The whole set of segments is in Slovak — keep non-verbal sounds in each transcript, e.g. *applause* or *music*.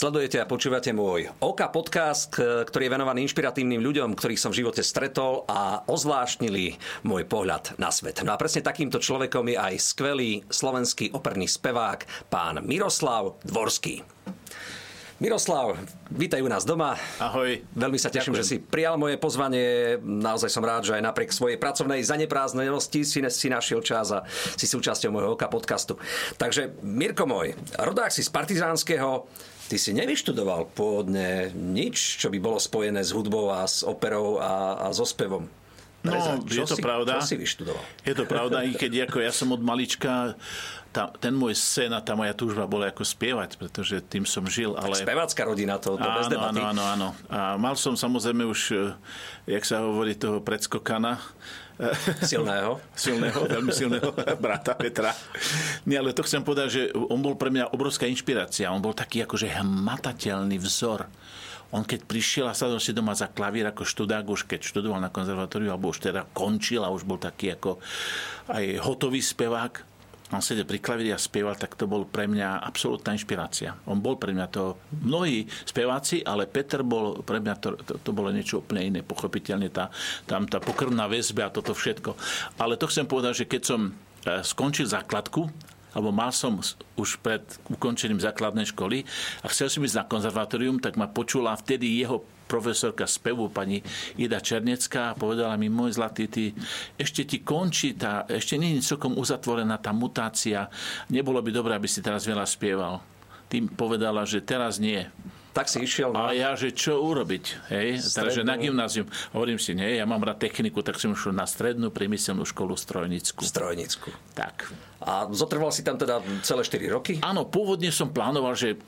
Sledujete a počúvate môj Oka podcast, ktorý je venovaný inšpiratívnym ľuďom, ktorých som v živote stretol a ozvláštnili môj pohľad na svet. No a presne takýmto človekom je aj skvelý slovenský operný spevák, pán Miroslav Dvorský. Miroslav, vítaj u nás doma. Ahoj. Veľmi sa teším, Ďakujem. že si prijal moje pozvanie. Naozaj som rád, že aj napriek svojej pracovnej zanepráznenosti si, si našiel čas a si súčasťou môjho oka podcastu. Takže, Mirko môj, rodák si z Partizánskeho, ty si nevyštudoval pôvodne nič, čo by bolo spojené s hudbou a s operou a, a so spevom. No, je to si, pravda. Čo si vyštudoval? Je to pravda, i keď ako ja som od malička, tá, ten môj sen a tá moja túžba bola ako spievať, pretože tým som žil. Ale... Spevácká rodina, to, to áno, bez debaty. Áno, áno, áno. A mal som samozrejme už, eh, jak sa hovorí, toho predskokana. *laughs* Silného. silného, veľmi silného *laughs* brata Petra. Nie, ale to chcem povedať, že on bol pre mňa obrovská inšpirácia. On bol taký akože hmatateľný vzor on keď prišiel a sadol si doma za klavír ako študák, už keď študoval na konzervatóriu, alebo už teda končil a už bol taký ako aj hotový spevák, on sedel pri klavíri a spieval, tak to bol pre mňa absolútna inšpirácia. On bol pre mňa to, mnohí speváci, ale Peter bol pre mňa, to, to, to bolo niečo úplne iné, pochopiteľne tá, tam tá pokrvná väzba a toto všetko. Ale to chcem povedať, že keď som e, skončil základku alebo mal som už pred ukončením základnej školy a chcel som ísť na konzervatórium, tak ma počula vtedy jeho profesorka spevu, pani Ida Černecká, a povedala mi, môj zlatý, ty, ešte ti končí tá, ešte nie je celkom uzatvorená tá mutácia, nebolo by dobré, aby si teraz veľa spieval. Tým povedala, že teraz nie tak si išiel na... A ja, že čo urobiť? Hej? Takže na gymnázium, hovorím si, nie, ja mám rád techniku, tak som šiel na strednú priemyselnú školu strojnickú. Strojnickú. Tak. A zotrval si tam teda celé 4 roky? Áno, pôvodne som plánoval, že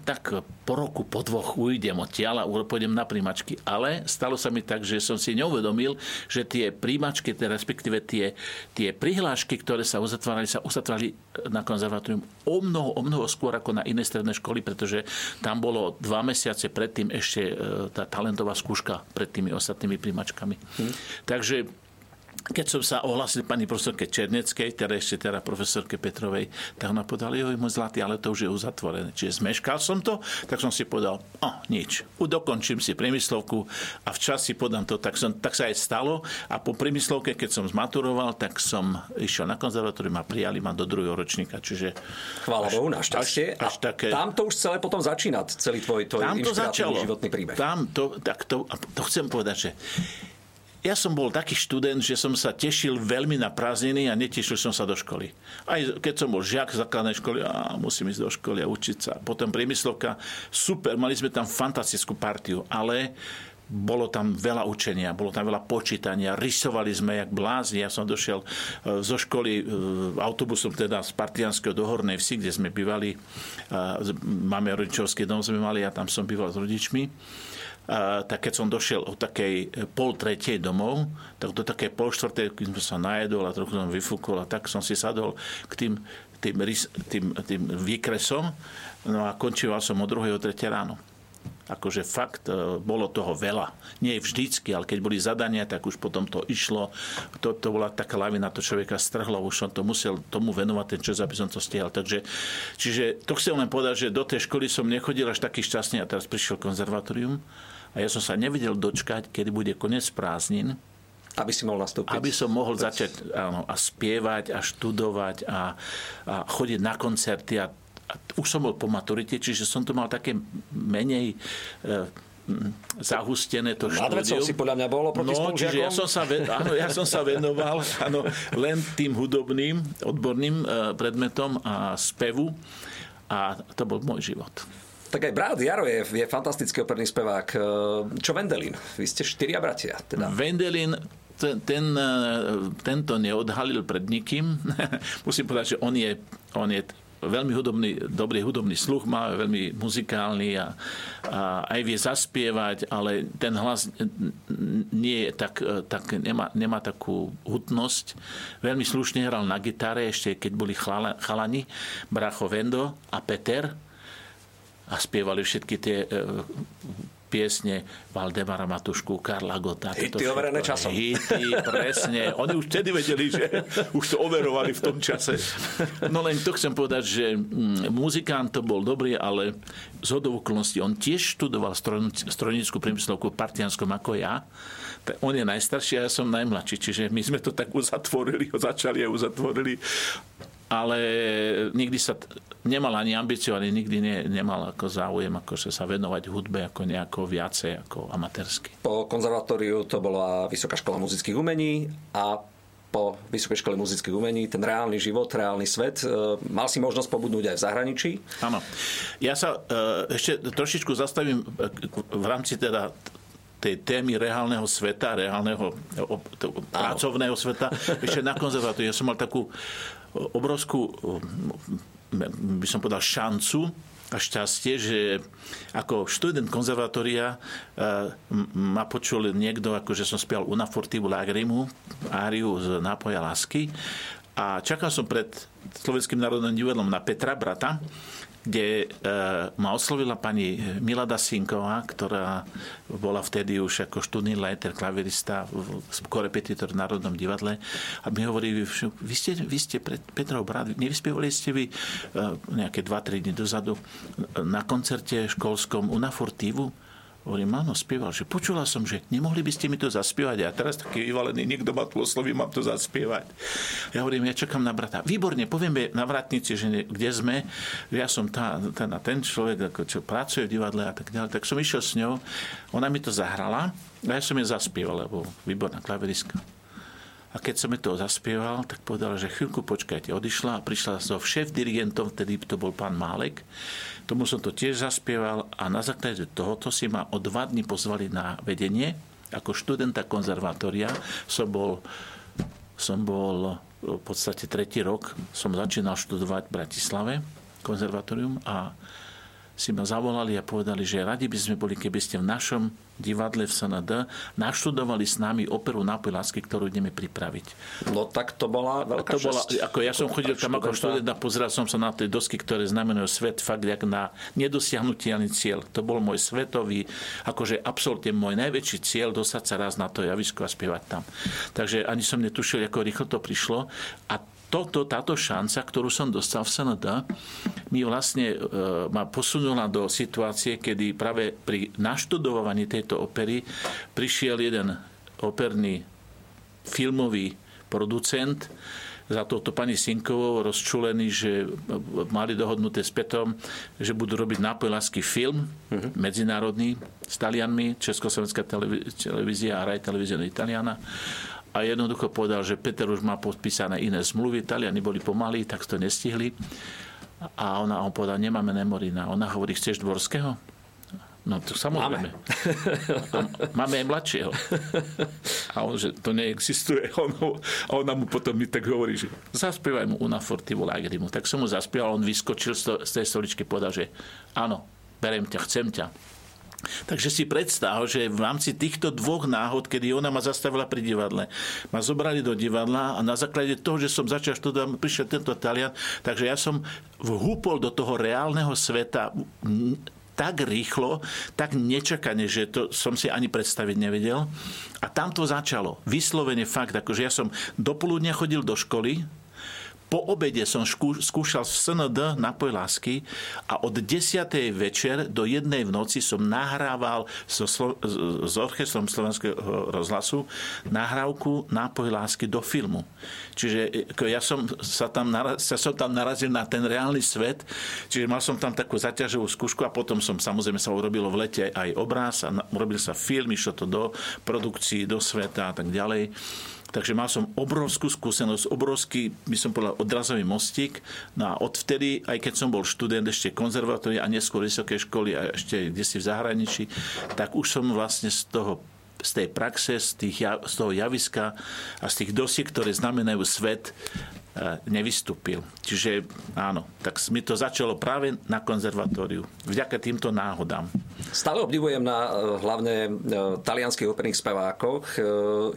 tak po roku, po dvoch ujdem od tiaľa, pôjdem na príjmačky. Ale stalo sa mi tak, že som si neuvedomil, že tie príjmačky, respektíve tie, tie prihlášky, ktoré sa uzatvárali, sa uzatvárali na konzervatórium o mnoho, o mnoho skôr ako na iné stredné školy, pretože tam bolo dva mesiace predtým ešte e, tá talentová skúška pred tými ostatnými príjmačkami. Hm. Takže keď som sa ohlásil pani profesorke Černeckej, teda ešte teda profesorke Petrovej, tak ona povedala, joj, môj zlatý, ale to už je uzatvorené. Čiže zmeškal som to, tak som si povedal, o, nič, dokončím si priemyslovku a včas si podám to, tak, som, tak sa aj stalo a po priemyslovke, keď som zmaturoval, tak som išiel na konzervatórium a prijali ma do druhého ročníka, čiže... Chvála Bohu, našťastie. Až, až také... Tam to už celé potom začína, celý tvoj, tvoj tam to začalo, životný príbeh. Tam to, tak to, to chcem povedať, že ja som bol taký študent, že som sa tešil veľmi na prázdniny a netešil som sa do školy. Aj keď som bol žiak základnej školy, a musím ísť do školy a učiť sa. Potom priemyslovka, super, mali sme tam fantastickú partiu, ale bolo tam veľa učenia, bolo tam veľa počítania, rysovali sme jak blázni. Ja som došiel e, zo školy e, autobusom teda z Partianského do Hornej Vsi, kde sme bývali, máme rodičovský dom sme mali a tam som býval s rodičmi tak keď som došiel o takej e, pol tretej domov, tak do takej pol štvrtej, keď som sa najedol a trochu som vyfúkol a tak som si sadol k tým, tým, tým, tým výkresom no a končíval som o druhej, o tretej ráno. Akože fakt e, bolo toho veľa. Nie vždycky, ale keď boli zadania, tak už potom to išlo. To, to bola taká lavina, to človeka strhlo, už som to musel tomu venovať ten čas, aby som to stihal. Takže, čiže to chcem len povedať, že do tej školy som nechodil až taký šťastný a teraz prišiel konzervatórium a ja som sa nevedel dočkať, kedy bude koniec prázdnin, aby si mohol nastúpiť. Aby som mohol začať áno, a spievať a študovať a, a chodiť na koncerty. A, a už som bol po maturite, čiže som to mal také menej e, zahustené to Nad štúdium. si podľa mňa bolo proti no, čiže ja som, sa, áno, ja som sa venoval *laughs* áno, len tým hudobným, odborným e, predmetom a spevu a to bol môj život. Tak aj brat Jaro je, je fantastický operný spevák. E, čo Vendelin? Vy ste štyria bratia. Teda. Vendelin ten, ten, e, tento neodhalil pred nikým. *laughs* Musím povedať, že on je, on je veľmi hudobný, dobrý hudobný sluch má, veľmi muzikálny a, a aj vie zaspievať, ale ten hlas nie je tak, e, tak nemá, nemá takú hutnosť. Veľmi slušne hral na gitare, ešte keď boli chalani, Bracho Vendo a Peter a spievali všetky tie e, piesne Valdemara Matušku, Karla Gota. Hity overené časom. Hity, presne. *laughs* Oni už vtedy vedeli, že *laughs* už to overovali v tom čase. No len to chcem povedať, že mm, muzikant to bol dobrý, ale z okolností on tiež študoval strojnickú priemyslovku v Partianskom ako ja. On je najstarší a ja som najmladší, čiže my sme to tak uzatvorili, začali a uzatvorili ale nikdy sa nemal ani ambíciu, ani nikdy ne, nemal ako záujem akože sa venovať hudbe ako nejako viacej ako amatérsky. Po konzervatóriu to bola Vysoká škola muzických umení a po Vysokej škole muzických umení, ten reálny život, reálny svet. E, mal si možnosť pobudnúť aj v zahraničí? Áno. Ja sa e, ešte trošičku zastavím e, v rámci teda tej témy reálneho sveta, reálneho pracovného sveta, ešte na konzervatóriu. Ja som mal takú obrovskú, by som povedal, šancu a šťastie, že ako študent konzervatória eh, ma počul niekto, ako že som spial Una Fortivu Lagrimu, áriu z Nápoja lásky. A čakal som pred Slovenským národným divadlom na Petra, brata, kde e, ma oslovila pani Milada Sinková, ktorá bola vtedy už ako študný leiter, klavirista, korepetitor v Národnom divadle a mi hovorí, vy ste, vy ste pred Petrov brat, nevyspievali ste vy e, nejaké 2-3 dní dozadu na koncerte školskom Unafortívu? Hovorím, áno, spieval, že počula som, že nemohli by ste mi to zaspievať. A teraz taký vyvalený, niekto ma tu osloví, mám to zaspievať. Ja hovorím, ja čakám na brata. Výborne, povieme na vratnici, že ne, kde sme. Ja som tá, ten, ten človek, ako čo pracuje v divadle a tak ďalej. Tak som išiel s ňou, ona mi to zahrala a ja som jej zaspieval, lebo výborná klaveriska. A keď som mi to zaspieval, tak povedala, že chvíľku počkajte. Odišla a prišla so šéf dirigentom, vtedy to bol pán Málek. Tomu som to tiež zaspieval a na základe tohoto si ma o dva dní pozvali na vedenie. Ako študenta konzervatória som bol, som bol v podstate tretí rok, som začínal študovať v Bratislave konzervatórium a si ma zavolali a povedali, že radi by sme boli, keby ste v našom divadle v SND naštudovali s nami operu Nápoj lásky, ktorú ideme pripraviť. No tak to bola veľká to bola, ako Ja som chodil tam ako študent a pozeral som sa na tie dosky, ktoré znamenajú svet fakt jak na nedosiahnutelný cieľ. To bol môj svetový, akože absolútne môj najväčší cieľ dostať sa raz na to javisko a spievať tam. Takže ani som netušil, ako rýchlo to prišlo. A toto, táto šanca, ktorú som dostal v SND, mi vlastne e, ma posunula do situácie, kedy práve pri naštudovaní tejto opery prišiel jeden operný filmový producent za touto pani Sinkovou rozčulený, že mali dohodnuté s Petom, že budú robiť nápojlársky film uh-huh. medzinárodný s Talianmi, Československá televízia a Raj televízia Italiana a jednoducho povedal, že Peter už má podpísané iné zmluvy, Taliani boli pomalí, tak to nestihli. A ona, on povedal, nemáme Nemorina. Ona hovorí, chceš Dvorského? No to samozrejme. Máme. máme aj mladšieho. A on, že to neexistuje. *laughs* On, a ona mu potom mi tak hovorí, že zaspievaj mu Una Fortivo Lagrimu. Tak som mu zaspieval, on vyskočil z tej stoličky, povedal, že áno, berem ťa, chcem ťa. Takže si predstav, že v rámci týchto dvoch náhod, kedy ona ma zastavila pri divadle, ma zobrali do divadla a na základe toho, že som začal študovať, prišiel tento Talian, takže ja som vhúpol do toho reálneho sveta tak rýchlo, tak nečakane, že to som si ani predstaviť nevedel. A tam to začalo. Vyslovene fakt, akože ja som do poludnia chodil do školy, po obede som skúšal v SND napoj lásky a od 10. večer do jednej v noci som nahrával so, s orchestrom Slovenského rozhlasu nahrávku nápoj lásky do filmu. Čiže ja som sa tam, naraz, sa som tam narazil na ten reálny svet, čiže mal som tam takú zaťažovú skúšku a potom som samozrejme sa urobilo v lete aj obraz a urobil sa film, išlo to do produkcií, do sveta a tak ďalej. Takže mal som obrovskú skúsenosť, obrovský, by som povedal, odrazový mostík. No a odvtedy, aj keď som bol študent ešte konzervatórie a neskôr vysoké školy a ešte kde si v zahraničí, tak už som vlastne z toho z tej praxe, z, tých, z toho javiska a z tých dosiek, ktoré znamenajú svet, nevystúpil. Čiže áno, tak mi to začalo práve na konzervatóriu. Vďaka týmto náhodám. Stále obdivujem na e, hlavne e, talianských operných spevákoch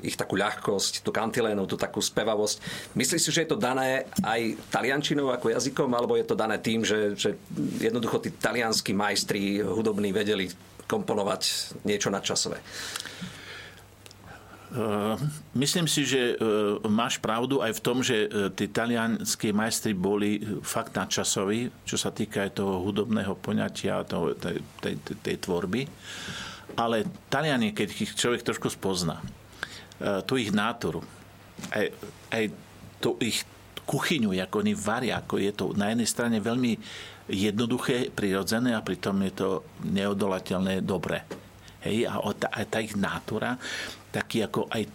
ich takú ľahkosť, tú kantilénu, tú takú spevavosť. Myslíš si, že je to dané aj taliančinou ako jazykom, alebo je to dané tým, že, že jednoducho tí talianskí majstri hudobní vedeli komponovať niečo nadčasové? Uh, myslím si, že uh, máš pravdu aj v tom, že uh, tí talianskí majstri boli fakt nadčasoví, čo sa týka aj toho hudobného poňatia, toho, tej, tej, tej tvorby. Ale Taliani, keď ich človek trošku spozná, tú ich náturu, aj, aj tú ich kuchyňu, ako oni varia, ako je to na jednej strane veľmi jednoduché, prirodzené a pritom je to neodolateľné dobre. Hej, a tá, aj tá ich nátura, taký ako aj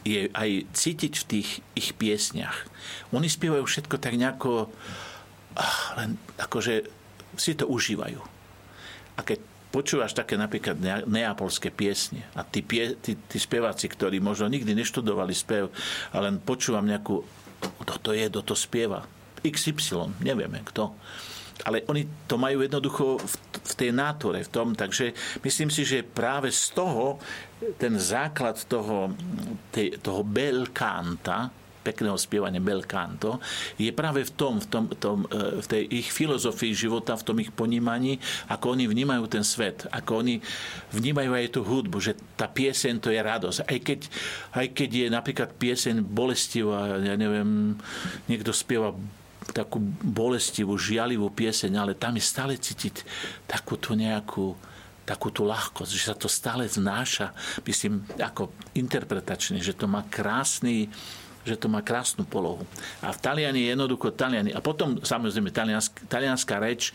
je aj cítiť v tých ich piesniach. Oni spievajú všetko tak nejako, ach, len akože si to užívajú. A keď počúvaš také napríklad neapolské piesne a tí, pie, tí, tí speváci, ktorí možno nikdy neštudovali spev, ale len počúvam nejakú, kto to je, kto to spieva, XY, nevieme kto ale oni to majú jednoducho v, v tej nátore, v tom, takže myslím si, že práve z toho ten základ toho, tej, toho belkanta, pekného spievania bel canto, je práve v tom, v, tom, tom, e, v tej ich filozofii života, v tom ich ponímaní, ako oni vnímajú ten svet, ako oni vnímajú aj tú hudbu, že tá pieseň to je radosť. Aj keď, aj keď je napríklad pieseň bolestivá, ja neviem, niekto spieva takú bolestivú, žialivú pieseň, ale tam je stále cítiť takúto nejakú takú tú ľahkosť, že sa to stále znáša, myslím, ako interpretačne, že to má krásny, že to má krásnu polohu. A v Taliani je jednoducho Taliani. A potom, samozrejme, talianská reč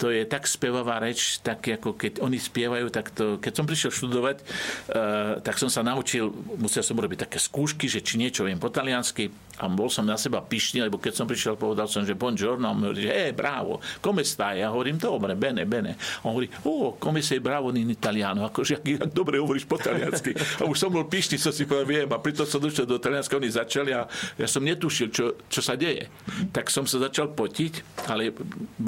to je tak spevavá reč, tak ako keď oni spievajú, tak to, keď som prišiel študovať, uh, tak som sa naučil, musel som urobiť také skúšky, že či niečo viem po taliansky a bol som na seba pyšný, lebo keď som prišiel, povedal som, že buongiorno, a on hovorí, že eh, bravo, come stai? Ja hovorím, dobre, bene, bene. A on hovorí, oh, come sei bravo in italiano, akože, ak, ak dobre hovoríš po taliansky. A už som bol pyšný, som si povedal, viem, a pritom som došiel do Talianska, oni začali a ja som netušil, čo, čo sa deje. Tak som sa začal potiť, ale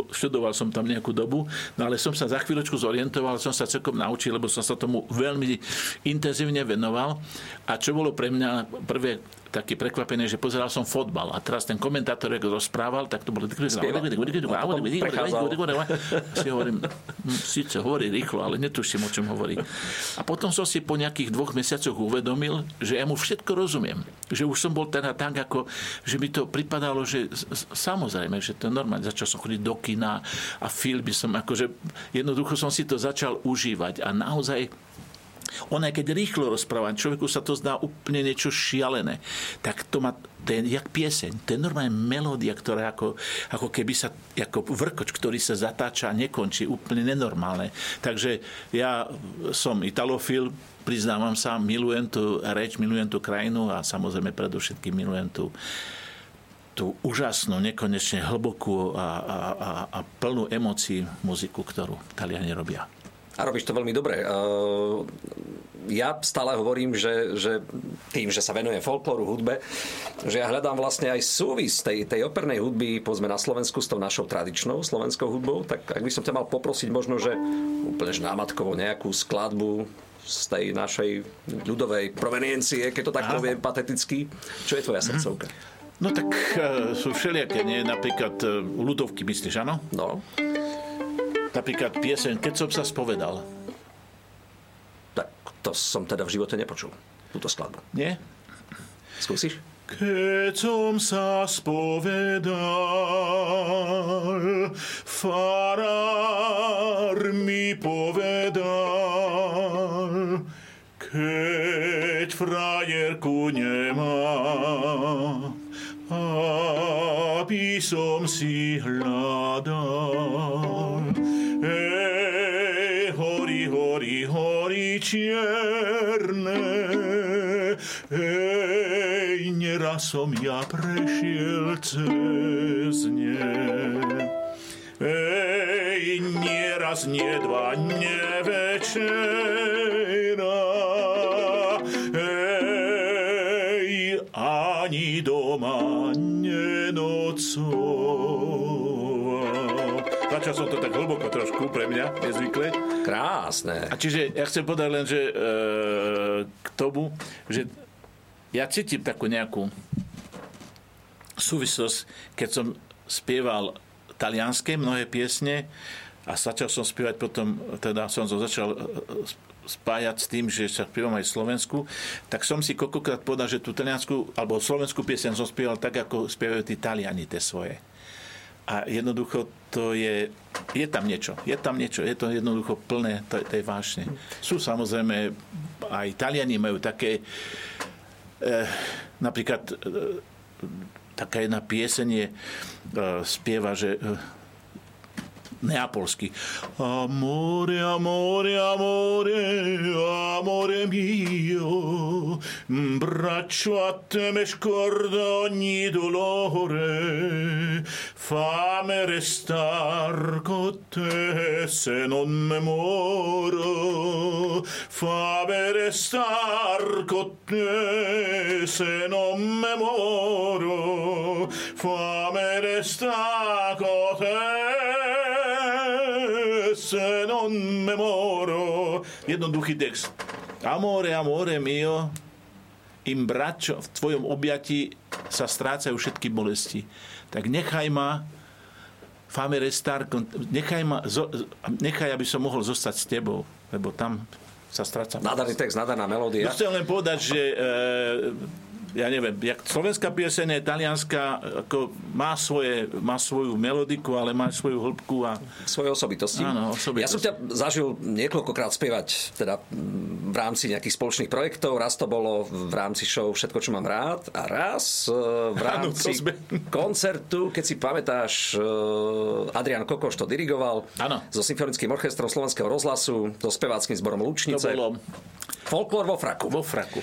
študoval som tam nejakú dobu, no ale som sa za chvíľočku zorientoval, som sa celkom naučil, lebo som sa tomu veľmi intenzívne venoval. A čo bolo pre mňa prvé taký prekvapený, že pozeral som fotbal a teraz ten komentátor, ako rozprával, tak to bolo... Si hovorím, síce hovorí rýchlo, ale netuším, o čom hovorí. A potom som si po nejakých dvoch mesiacoch uvedomil, že ja mu všetko rozumiem. Že už som bol teda tak, ako, že mi to pripadalo, že samozrejme, že to je normálne. Začal som chodiť do kina a filmy som, akože jednoducho som si to začal užívať a naozaj on aj keď rýchlo rozpráva, človeku sa to zdá úplne niečo šialené, tak to má, to je jak pieseň, to je normálne melódia, ktorá ako, ako keby sa, ako vrkoč, ktorý sa zatáča a nekončí, úplne nenormálne. Takže ja som italofil, priznávam sa, milujem tú reč, milujem tú krajinu a samozrejme predovšetkým milujem tú tú úžasnú, nekonečne hlbokú a, a, a, a plnú emócií muziku, ktorú Taliani robia. A robíš to veľmi dobre. Ja stále hovorím, že, že tým, že sa venujem folklóru, hudbe, že ja hľadám vlastne aj súvis tej, tej opernej hudby, povedzme na Slovensku, s tou našou tradičnou slovenskou hudbou, tak ak by som ťa mal poprosiť možno, že úplne námatkovo nejakú skladbu z tej našej ľudovej proveniencie, keď to tak poviem pateticky. Čo je tvoja srdcovka? No tak uh, sú všelijaké, nie? Napríklad uh, ľudovky, myslíš, áno? No. Napríklad pieseň Keď som sa spovedal. Tak to som teda v živote nepočul, túto skladbu. Nie? Skúsiš? Keď som sa spovedal, farár mi povedal, keď frajerku nemá, aby som si hľadal. Horí čierne, hej, neraz som ja prešiel cez ne. Hej, nieraz, nie dva, nie večera, hej, ani doma nenocoval. Začal som to tak hlboko trošku pre mňa, nezvykle. Krásne. A čiže ja chcem povedať len, že e, k tomu, že ja cítim takú nejakú súvislosť, keď som spieval talianské mnohé piesne, a začal som spievať potom, teda som to začal spájať s tým, že sa spievam aj Slovensku, tak som si koľkokrát povedal, že tú taliansku alebo slovenskú piesen som spieval tak, ako spievajú tí Taliani tie svoje. A jednoducho to je, je tam niečo, je tam niečo, je to jednoducho plné tej vášne. Sú samozrejme, aj Taliani majú také, eh, napríklad eh, taká jedna piesenie eh, spieva, že eh, neapolský. Amore, amore, amore, amore mio, braccio a te me scorda ogni dolore, fame restar con te se non me moro, fame restar con te se non me moro, fame restar me moro. Jednoduchý text. Amore, amore mio, im bračo, v tvojom objati sa strácajú všetky bolesti. Tak nechaj ma, fame restar, nechaj, ma, nechaj, aby som mohol zostať s tebou, lebo tam sa stráca. Nádherný text, nádherná melódia. No chcem len povedať, že e, ja neviem, jak slovenská pieseň je talianská, ako má, svoje, má svoju melodiku, ale má svoju hĺbku a... Svoje osobitosti. Áno, osobitosti. Ja som ťa zažil niekoľkokrát spievať teda v rámci nejakých spoločných projektov. Raz to bolo v rámci show Všetko, čo mám rád a raz e, v rámci ano, koncertu, keď si pamätáš, e, Adrian Kokoš to dirigoval ano. so Symfonickým orchestrom Slovenského rozhlasu, so speváckým zborom Lučnice. To bolo... Folklór vo fraku. Vo fraku.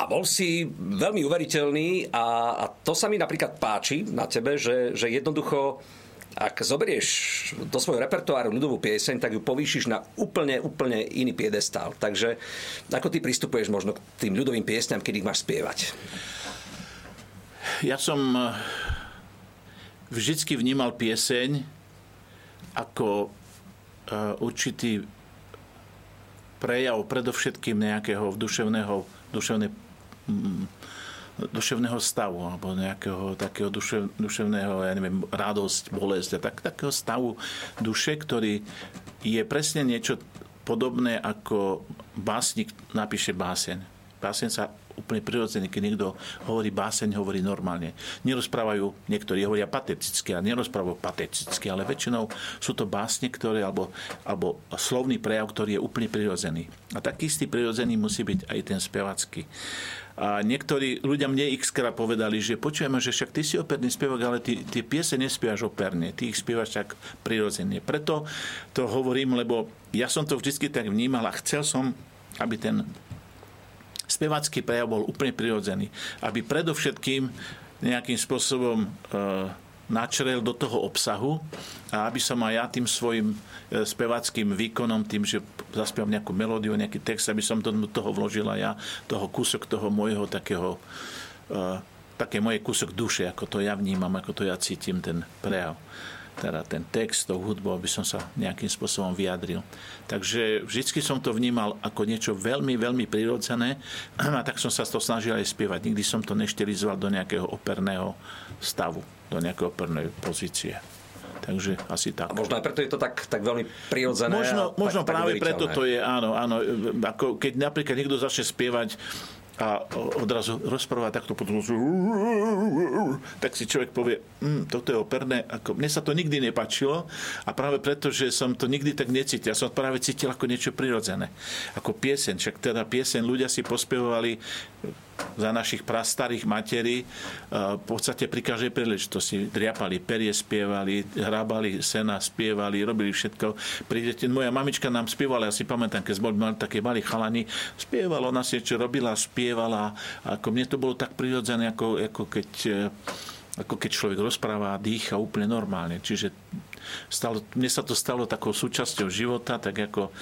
A bol si veľmi uveriteľný a, a to sa mi napríklad páči na tebe, že, že jednoducho ak zoberieš do svojho repertoáru ľudovú pieseň, tak ju povýšiš na úplne, úplne iný piedestál. Takže ako ty pristupuješ možno k tým ľudovým piesňam, keď ich máš spievať? Ja som eh, vždycky vnímal pieseň ako eh, určitý prejav predovšetkým nejakého duševného, duševnej Mm, duševného stavu alebo nejakého takého dušev, duševného, ja neviem, radosť, bolesť a tak, takého stavu duše, ktorý je presne niečo podobné ako básnik napíše báseň. Báseň sa úplne prirodzený, keď niekto hovorí báseň, hovorí normálne. Nerozprávajú, niektorí hovoria pateticky a nerozprávajú pateticky, ale väčšinou sú to básne, ktoré, alebo, alebo slovný prejav, ktorý je úplne prirodzený. A taký istý prirodzený musí byť aj ten spevacký. A niektorí ľudia mne x krát povedali, že počujeme, že však ty si operný spievak, ale ty, ty piese nespievaš operne, ty ich spievaš tak prirodzene. Preto to hovorím, lebo ja som to vždy tak vnímal a chcel som, aby ten spevacký prejav bol úplne prirodzený. Aby predovšetkým nejakým spôsobom e, načrel do toho obsahu a aby som aj ja tým svojim e, spevackým výkonom, tým, že zaspievam nejakú melódiu, nejaký text, aby som do toho vložila ja toho kúsok toho môjho takého e, také moje kúsok duše, ako to ja vnímam, ako to ja cítim, ten prejav teda ten text, tou hudbou, aby som sa nejakým spôsobom vyjadril. Takže vždy som to vnímal ako niečo veľmi, veľmi prirodzené *clears throat* a tak som sa to snažil aj spievať. Nikdy som to neštilizoval do nejakého operného stavu do nejakej opernej pozície. Takže asi tak. A možno aj preto je to tak, tak veľmi prirodzené. Možno, možno tak, práve tak preto to je, áno, áno. Ako keď napríklad niekto začne spievať a odrazu rozpráva takto potom tak si človek povie, mm, toto je operné, ako, mne sa to nikdy nepačilo a práve preto, že som to nikdy tak necítil, ja som práve cítil ako niečo prirodzené, ako pieseň, však teda pieseň ľudia si pospievali za našich prastarých materí v podstate pri každej príležitosti driapali perie, spievali, hrábali sena, spievali, robili všetko. Prídete, moja mamička nám spievala, ja si pamätám, keď sme mali také malí chalani, spievala, ona si čo robila, spievala. Ako mne to bolo tak prirodzené, ako, ako keď ako keď človek rozpráva a dýcha úplne normálne. Čiže stalo, mne sa to stalo takou súčasťou života, tak ako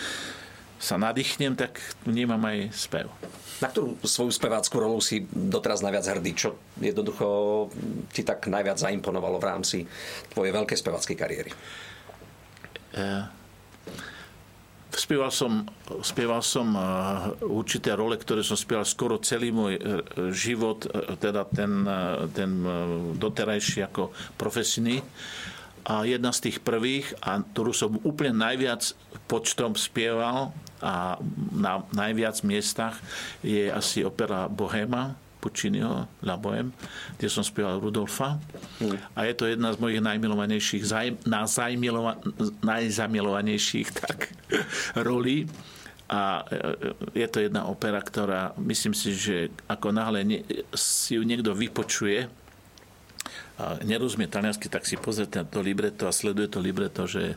sa nadýchnem, tak vnímam aj spev. Na ktorú svoju speváckú rolu si doteraz najviac hrdý? Čo jednoducho ti tak najviac zaimponovalo v rámci tvojej veľkej speváckej kariéry? Uh, spieval som, spieval som uh, určité role, ktoré som spieval skoro celý môj uh, život, teda ten, ten doterajší ako profesný. A jedna z tých prvých, a ktorú som úplne najviac počtom spieval a na najviac miestach je asi opera Bohema, Pucciniho, La Bohème, kde som spieval Rudolfa. Mm. A je to jedna z mojich najmilovanejších, na najzamilovanejších *laughs* tak, rolí. A e, je to jedna opera, ktorá myslím si, že ako náhle si ju niekto vypočuje, a nerozumie taliansky, tak si pozrie to libreto a sleduje to libreto, že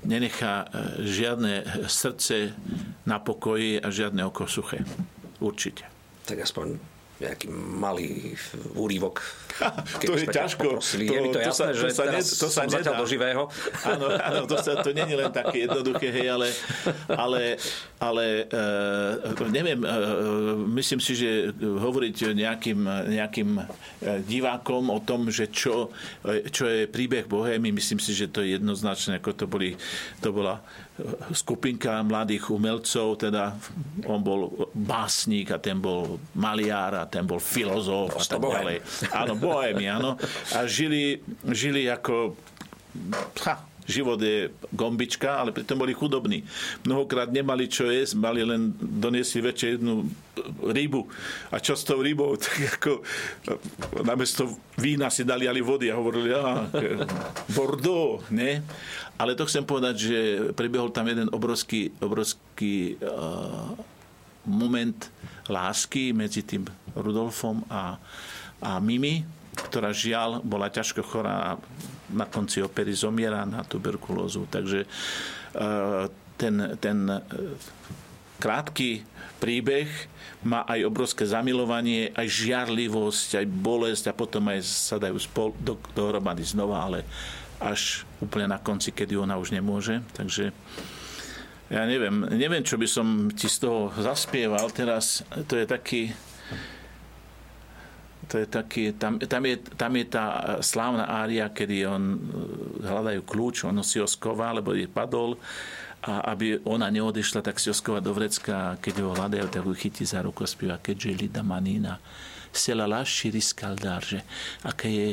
nenechá e, žiadne srdce na pokoji a žiadne oko suché. Určite. Tak aspoň nejaký malý úrivok. to je ťažko. To, je mi to, to jasné, sa, že to sa, teraz to sa nedá. do živého. Áno, áno to, sa, to nie je len také jednoduché, hej, ale, ale, ale uh, neviem, uh, myslím si, že hovoriť nejakým, nejakým divákom o tom, že čo, čo je príbeh Bohémy, myslím si, že to je jednoznačné, ako to, boli, to bola skupinka mladých umelcov, teda on bol básnik a ten bol maliár a ten bol filozof a tak ďalej. Áno, bohemi, áno. A žili, žili ako ha, život je gombička, ale pritom boli chudobní. Mnohokrát nemali čo jesť, mali len doniesli večer jednu rybu. A čo s tou rybou? *laughs* Tak ako namiesto vína si dali ali vody a hovorili, a Bordeaux, ne? Ale to chcem povedať, že prebehol tam jeden obrovský, obrovský uh, moment lásky medzi tým Rudolfom a, a Mimi, ktorá žiaľ bola ťažko chorá a na konci opery zomiera na tuberkulózu. Takže uh, ten, ten uh, krátky príbeh má aj obrovské zamilovanie, aj žiarlivosť, aj bolesť a potom aj sa dajú spol, do, dohromady znova, ale až úplne na konci, kedy ona už nemôže. Takže ja neviem, neviem, čo by som ti z toho zaspieval teraz. To je taký... To je taký, tam, tam, je, tam je tá slávna ária, kedy on e, hľadajú kľúč, on si ho sková, lebo je padol. A aby ona neodešla, tak si ho sková do vrecka a keď ho hľadajú, tak ho chytí za ruku a spieva keďže Lida Manina se la lasci riscaldar, že aké je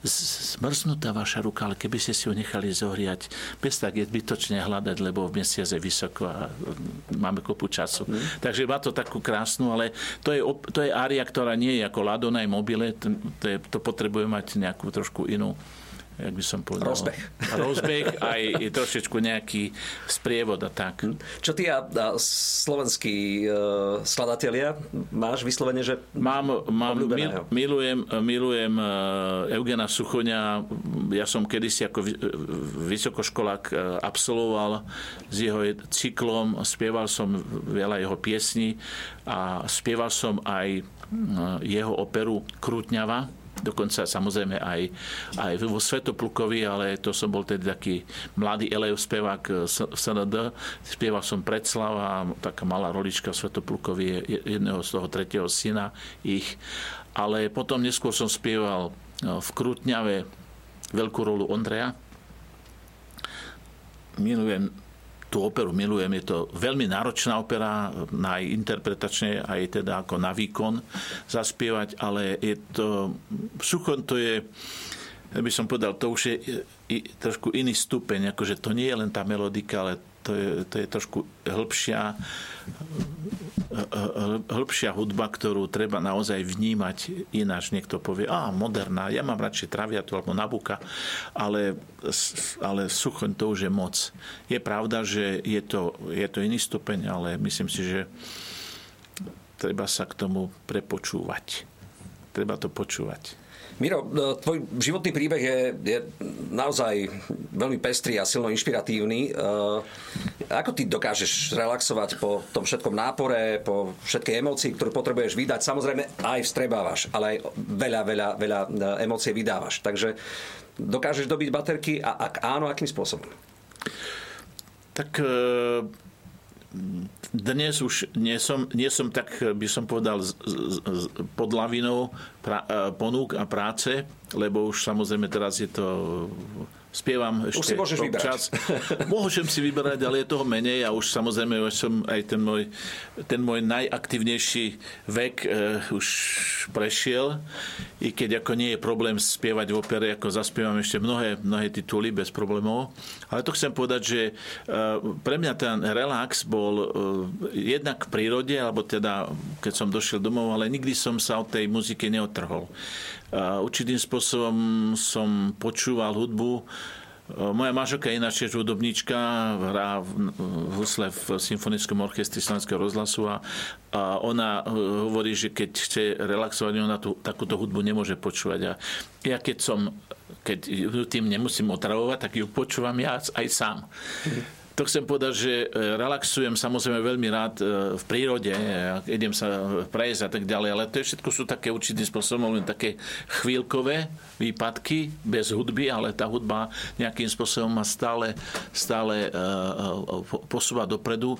zmrznutá vaša ruka, ale keby ste si ju nechali zohriať, bez tak je zbytočne hľadať, lebo v mesiac je vysoko a máme kopu času. Mm. Takže má to takú krásnu, ale to je, to je ária, ktorá nie je ako Ladona mobile, to, je, to potrebuje mať nejakú trošku inú jak by som povedal. Rozbeh. Rozbeh aj trošičku nejaký sprievod a tak. Čo ty a, a slovenskí uh, skladatelia máš vyslovene, že Mám, mám mil, milujem, milujem uh, Eugena Suchoňa. Ja som kedysi ako vysokoškolák uh, absolvoval s jeho cyklom, spieval som veľa jeho piesní a spieval som aj jeho operu Krutňava, dokonca samozrejme aj, aj vo Svetoplukovi, ale to som bol tedy taký mladý Elev spevák v SND. Spieval som Predslav a taká malá rolička v Svetoplukovi jedného z toho tretieho syna ich. Ale potom neskôr som spieval no, v Krutňave veľkú rolu Ondreja. Milujem tú operu milujem. Je to veľmi náročná opera, aj interpretačne, aj teda ako na výkon zaspievať, ale je to, suchon to je, by som povedal, to už je trošku iný stupeň, akože to nie je len tá melodika, ale to je, to je trošku hĺbšia, hĺbšia hudba, ktorú treba naozaj vnímať ináč. Niekto povie, a moderná, ja mám radšej traviatu alebo nabuka, ale, ale suchoň to už je moc. Je pravda, že je to, je to iný stupeň, ale myslím si, že treba sa k tomu prepočúvať. Treba to počúvať. Miro, e, tvoj životný príbeh je, je naozaj veľmi pestrý a silno inšpiratívny. E, ako ty dokážeš relaxovať po tom všetkom nápore, po všetkej emócii, ktorú potrebuješ vydať? Samozrejme aj vstrebávaš, ale aj veľa, veľa, veľa e, emócie vydávaš. Takže dokážeš dobiť baterky a ak áno, akým spôsobom? Tak dnes už nie som, nie som tak, by som povedal, z, pod lavinou pra, e, ponúk a práce, lebo už samozrejme teraz je to spievam ešte už si môžeš občas. vybrať. *laughs* Môžem si vyberať, ale je toho menej a už samozrejme už som aj ten môj, ten môj najaktívnejší vek e, už prešiel. I keď ako nie je problém spievať v opere, ako zaspievam ešte mnohé, mnohé tituly bez problémov. Ale to chcem povedať, že e, pre mňa ten relax bol e, jednak v prírode, alebo teda keď som došiel domov, ale nikdy som sa od tej muziky neotrhol. Určitým spôsobom som počúval hudbu. Moja manželka je ináč tiež hudobníčka, hrá v husle v Symfonickom orchestri Slovenského rozhlasu a, a ona e, hovorí, že keď chce relaxovať, ona tú, takúto hudbu nemôže počúvať. A ja keď som keď ju tým nemusím otravovať, tak ju počúvam ja aj sám to chcem povedať, že e, relaxujem samozrejme veľmi rád e, v prírode, idem sa prejsť a tak ďalej, ale to je všetko sú také určitým spôsobom len také chvíľkové výpadky bez hudby, ale tá hudba nejakým spôsobom ma stále, stále e, posúva dopredu.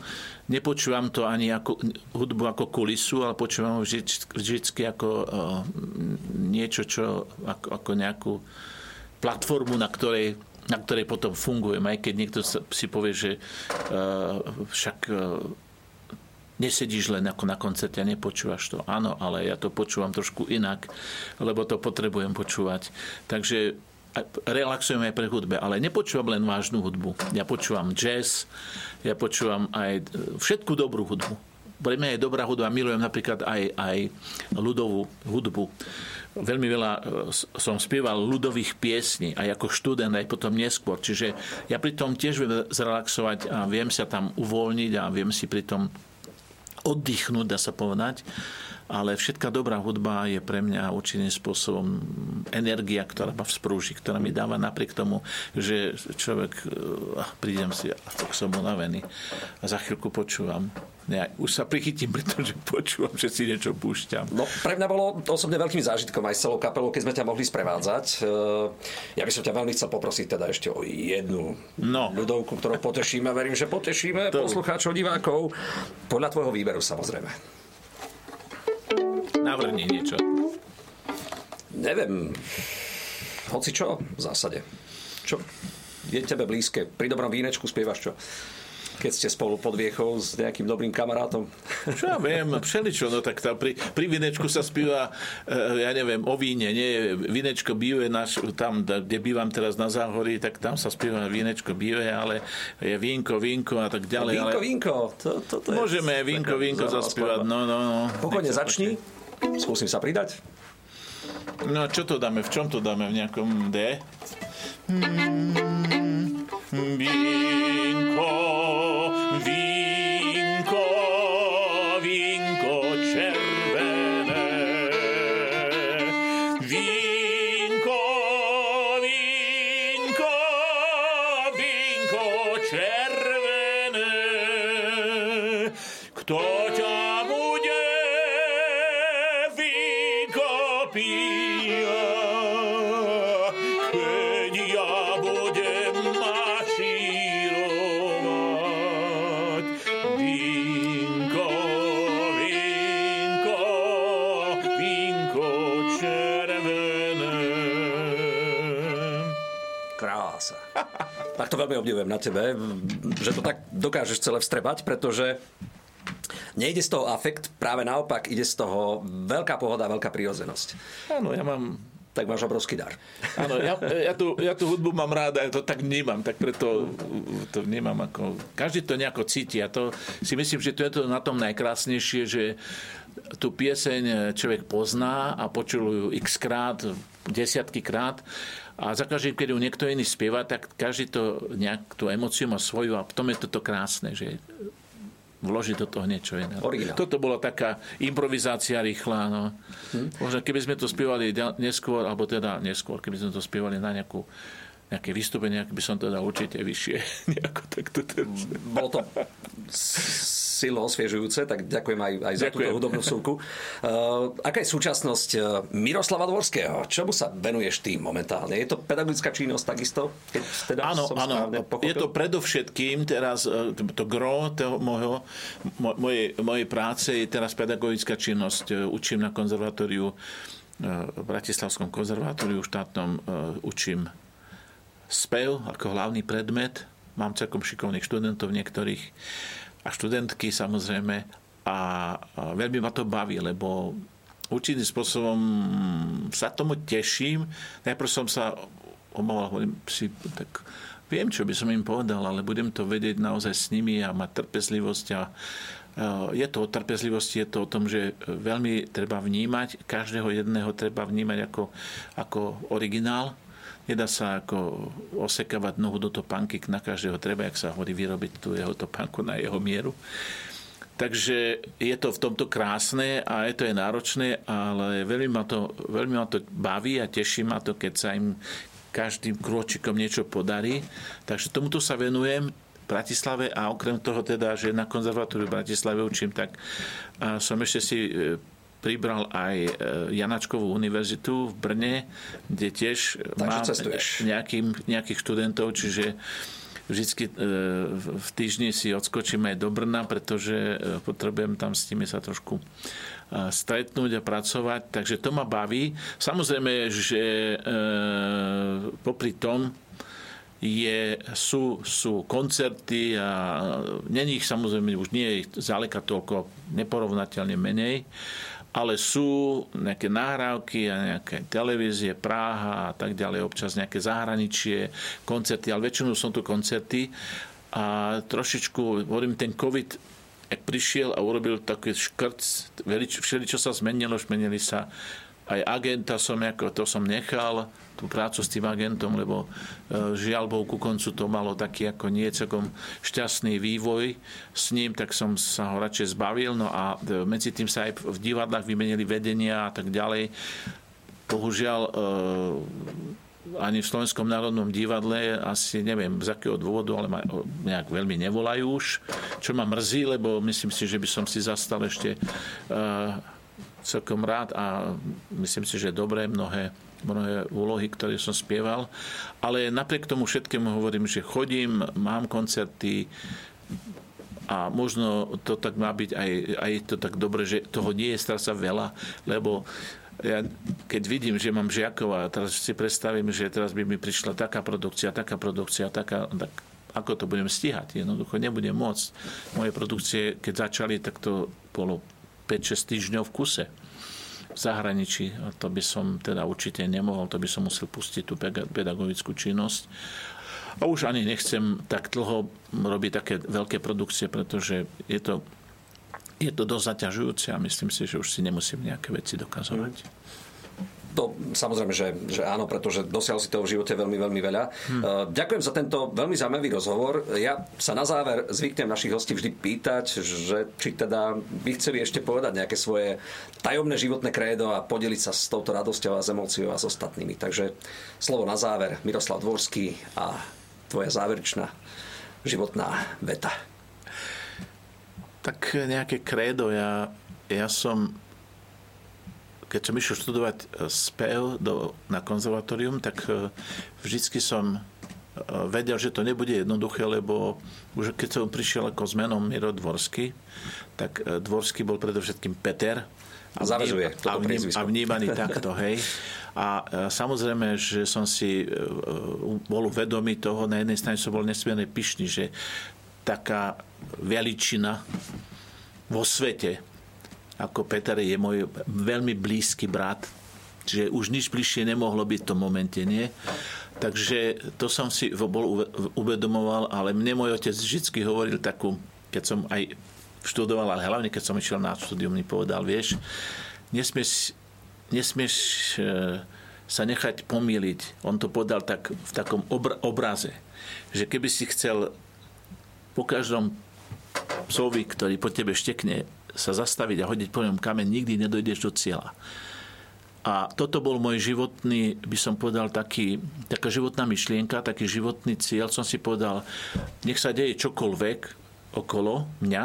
Nepočúvam to ani ako hudbu ako kulisu, ale počúvam ho vždy ako niečo, čo ako, ako nejakú platformu, na ktorej na ktorej potom fungujem, aj keď niekto si povie, že uh, však uh, nesedíš len ako na koncerte a nepočúvaš to. Áno, ale ja to počúvam trošku inak, lebo to potrebujem počúvať. Takže relaxujem aj pre hudbe, ale nepočúvam len vážnu hudbu. Ja počúvam jazz, ja počúvam aj všetku dobrú hudbu. Pre mňa je dobrá hudba, milujem napríklad aj, aj ľudovú hudbu. Veľmi veľa e, som spieval ľudových piesní aj ako študent, aj potom neskôr. Čiže ja pri tom tiež viem zrelaxovať a viem sa tam uvoľniť a viem si pri tom oddychnúť, dá sa povedať ale všetká dobrá hudba je pre mňa určitým spôsobom energia, ktorá ma vzprúži, ktorá mi dáva napriek tomu, že človek, ach, prídem si, a tak som unavený a za chvíľku počúvam. Ja už sa prichytím, *laughs* pretože počúvam, že si niečo púšťam. No, pre mňa bolo osobne veľkým zážitkom aj s celou kapelou, keď sme ťa mohli sprevádzať. E, ja by som ťa veľmi chcel poprosiť teda ešte o jednu no. ľudovku, ktorú potešíme. Verím, že potešíme to... poslucháčov, divákov. Podľa tvojho výberu samozrejme. Navrni niečo. Neviem. Hoci čo, v zásade. Čo? Je tebe blízke. Pri dobrom vínečku spievaš čo? keď ste spolu pod viechou s nejakým dobrým kamarátom? Čo ja viem, všeličo, no tak tam pri, pri vinečku sa spíva, eh, ja neviem, o víne, nie, vinečko býve naš, tam, kde bývam teraz na Záhorí, tak tam sa spíva vinečko býve, ale je vínko, vínko a tak ďalej. Vínko, ale... vínko, to, to, to je... Môžeme vínko, vínko zaspívať, no, no, no. Pokojne začni. Skúsim sa pridať. No čo to dáme? V čom to dáme? V nejakom D? Mm, vínko, vínko, vínko červené. Vínko, vínko, vínko červené. Kto veľmi obdivujem na tebe, že to tak dokážeš celé vstrebať, pretože nejde z toho afekt, práve naopak ide z toho veľká pohoda, veľká prírodzenosť. Áno, ja mám tak máš obrovský dar. Áno, ja, ja, tú, ja tú hudbu mám rád a ja to tak vnímam, tak preto to vnímam ako... Každý to nejako cíti a to si myslím, že to je to na tom najkrásnejšie, že tú pieseň človek pozná a počul ju x krát, desiatky krát a za každým, keď ju niekto iný spieva, tak každý to nejak tú emociu má svoju a v tom je toto krásne, že vložiť do toho niečo iné. Originál. Toto bola taká improvizácia rýchla. No. Hm? Možno keby sme to spievali neskôr, alebo teda neskôr, keby sme to spievali na nejakú nejaké vystúpenie, by som to dal určite vyššie. *laughs* Nejako takto Bolo to silno osviežujúce, tak ďakujem aj, aj za ďakujem. túto hudobnú súku. Uh, aká je súčasnosť uh, Miroslava Dvorského? Čomu sa venuješ ty momentálne? Je to pedagogická činnosť takisto? Keď teda áno, áno. Je to predovšetkým teraz uh, to gro toho môjho, mojej, mojej práce je teraz pedagogická činnosť. Učím na konzervatóriu v Bratislavskom konzervatóriu štátnom učím spev ako hlavný predmet. Mám celkom šikovných študentov niektorých a študentky samozrejme a, veľmi ma to baví, lebo určitým spôsobom sa tomu teším. Najprv som sa obával, hovorím si, tak viem, čo by som im povedal, ale budem to vedieť naozaj s nimi a mať trpezlivosť a je to o trpezlivosti, je to o tom, že veľmi treba vnímať, každého jedného treba vnímať ako, ako originál. Nedá sa ako osekávať nohu do topánky, na každého treba, jak sa hovorí, vyrobiť tú jeho topánku na jeho mieru. Takže je to v tomto krásne a je to je náročné, ale veľmi ma to, veľmi ma to baví a teší ma to, keď sa im každým krôčikom niečo podarí. Takže tomuto sa venujem Bratislave a okrem toho teda, že na konzervatóriu v Bratislave učím, tak som ešte si e, pribral aj e, Janačkovú univerzitu v Brne, kde tiež Takže mám nejakým, nejakých študentov, čiže vždycky e, v týždni si odskočím aj do Brna, pretože e, potrebujem tam s nimi sa trošku stretnúť a pracovať. Takže to ma baví. Samozrejme, že popri tom je, sú, sú koncerty a není ich samozrejme už nie je ich zaleka toľko neporovnateľne menej, ale sú nejaké nahrávky a nejaké televízie, Práha a tak ďalej, občas nejaké zahraničie, koncerty, ale väčšinou sú to koncerty. A trošičku, hovorím, ten COVID, prišiel a urobil taký škrt, všeli, čo sa zmenilo, zmenili sa aj agenta som, ako, to som nechal, tú prácu s tým agentom, lebo e, žiaľ Bohu ku koncu to malo taký ako nie šťastný vývoj s ním, tak som sa ho radšej zbavil. No a e, medzi tým sa aj v divadlách vymenili vedenia a tak ďalej. Bohužiaľ e, ani v Slovenskom národnom divadle asi neviem z akého dôvodu, ale ma nejak veľmi nevolajú už, čo ma mrzí, lebo myslím si, že by som si zastal ešte celkom rád a myslím si, že dobré mnohé mnohé úlohy, ktoré som spieval. Ale napriek tomu všetkému hovorím, že chodím, mám koncerty a možno to tak má byť aj, aj to tak dobre, že toho nie je strasa veľa, lebo ja keď vidím, že mám žiakov a teraz si predstavím, že teraz by mi prišla taká produkcia, taká produkcia, taká, tak ako to budem stíhať? Jednoducho nebudem môcť. Moje produkcie, keď začali, tak to bolo 5-6 týždňov v kuse v zahraničí. To by som teda určite nemohol, to by som musel pustiť tú pedagogickú činnosť. A už ani nechcem tak dlho robiť také veľké produkcie, pretože je to, je to dosť zaťažujúce a myslím si, že už si nemusím nejaké veci dokazovať. Mm. To samozrejme, že, že áno, pretože dosiahol si toho v živote veľmi, veľmi veľa. Hmm. Ďakujem za tento veľmi zaujímavý rozhovor. Ja sa na záver zvyknem našich hostí vždy pýtať, že či teda by chceli ešte povedať nejaké svoje tajomné životné krédo a podeliť sa s touto radosťou a s emóciou a s ostatnými. Takže slovo na záver. Miroslav Dvorský a tvoja záverečná životná veta. Tak nejaké krédo. Ja, ja som keď som išiel študovať e, spev do, na konzervatórium, tak e, vždycky som e, vedel, že to nebude jednoduché, lebo už keď som prišiel ako s menom Miro Dvorsky, tak Dvorsky bol predovšetkým Peter. A, Zavezuje a, vním, a vnímaný takto, hej. A samozrejme, že som si bol vedomý toho, na jednej strane som bol nesmierne pyšný, že taká veličina vo svete, ako Peter je môj veľmi blízky brat, čiže už nič bližšie nemohlo byť v tom momente, nie? Takže to som si bol uvedomoval, ale mne môj otec vždy hovoril takú, keď som aj študoval, ale hlavne keď som išiel na štúdium, mi povedal, vieš, nesmieš, nesmieš e, sa nechať pomýliť. On to podal tak v takom obraze, že keby si chcel po každom psovi, ktorý po tebe štekne, sa zastaviť a hodiť po ňom kameň, nikdy nedojdeš do cieľa. A toto bol môj životný, by som povedal, taký, taká životná myšlienka, taký životný cieľ. Som si povedal, nech sa deje čokoľvek okolo mňa,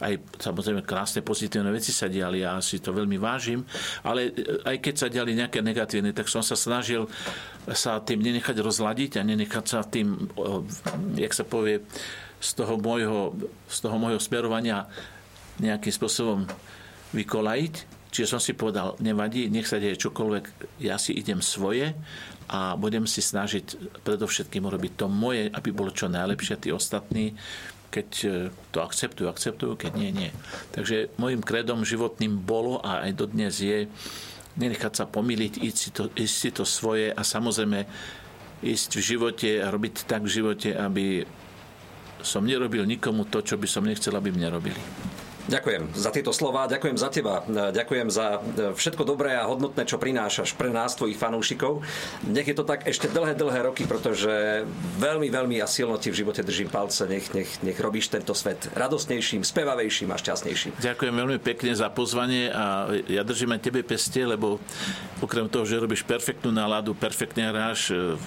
aj samozrejme krásne pozitívne veci sa diali, ja si to veľmi vážim, ale aj keď sa diali nejaké negatívne, tak som sa snažil sa tým nenechať rozladiť a nenechať sa tým, jak sa povie, z toho môjho, z toho môjho smerovania nejakým spôsobom vykolajiť. Čiže som si povedal, nevadí, nech sa deje čokoľvek, ja si idem svoje a budem si snažiť predovšetkým urobiť to moje, aby bolo čo najlepšie. Tí ostatní, keď e, to akceptujú, akceptujú, keď nie, nie. Takže môjim kredom životným bolo a aj dodnes je nenechať sa pomýliť, ísť si to, ísť si to svoje a samozrejme ísť v živote a robiť tak v živote, aby som nerobil nikomu to, čo by som nechcel, aby mne robili. Ďakujem za tieto slova, ďakujem za teba, ďakujem za e, všetko dobré a hodnotné, čo prinášaš pre nás, tvojich fanúšikov. Nech je to tak ešte dlhé, dlhé roky, pretože veľmi, veľmi a silno ti v živote držím palce. Nech, nech, nech robíš tento svet radostnejším, spevavejším a šťastnejším. Ďakujem veľmi pekne za pozvanie a ja držím aj tebe peste, lebo okrem toho, že robíš perfektnú náladu, perfektne hráš, e,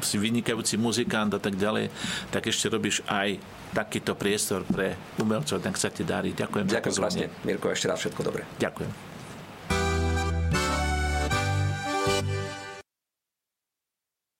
si vynikajúci muzikant a tak ďalej, tak ešte robíš aj takýto priestor pre umelcov, tak sa ti darí. Ďakujem. Ďakujem krásne. Mirko, ešte raz všetko dobré. Ďakujem.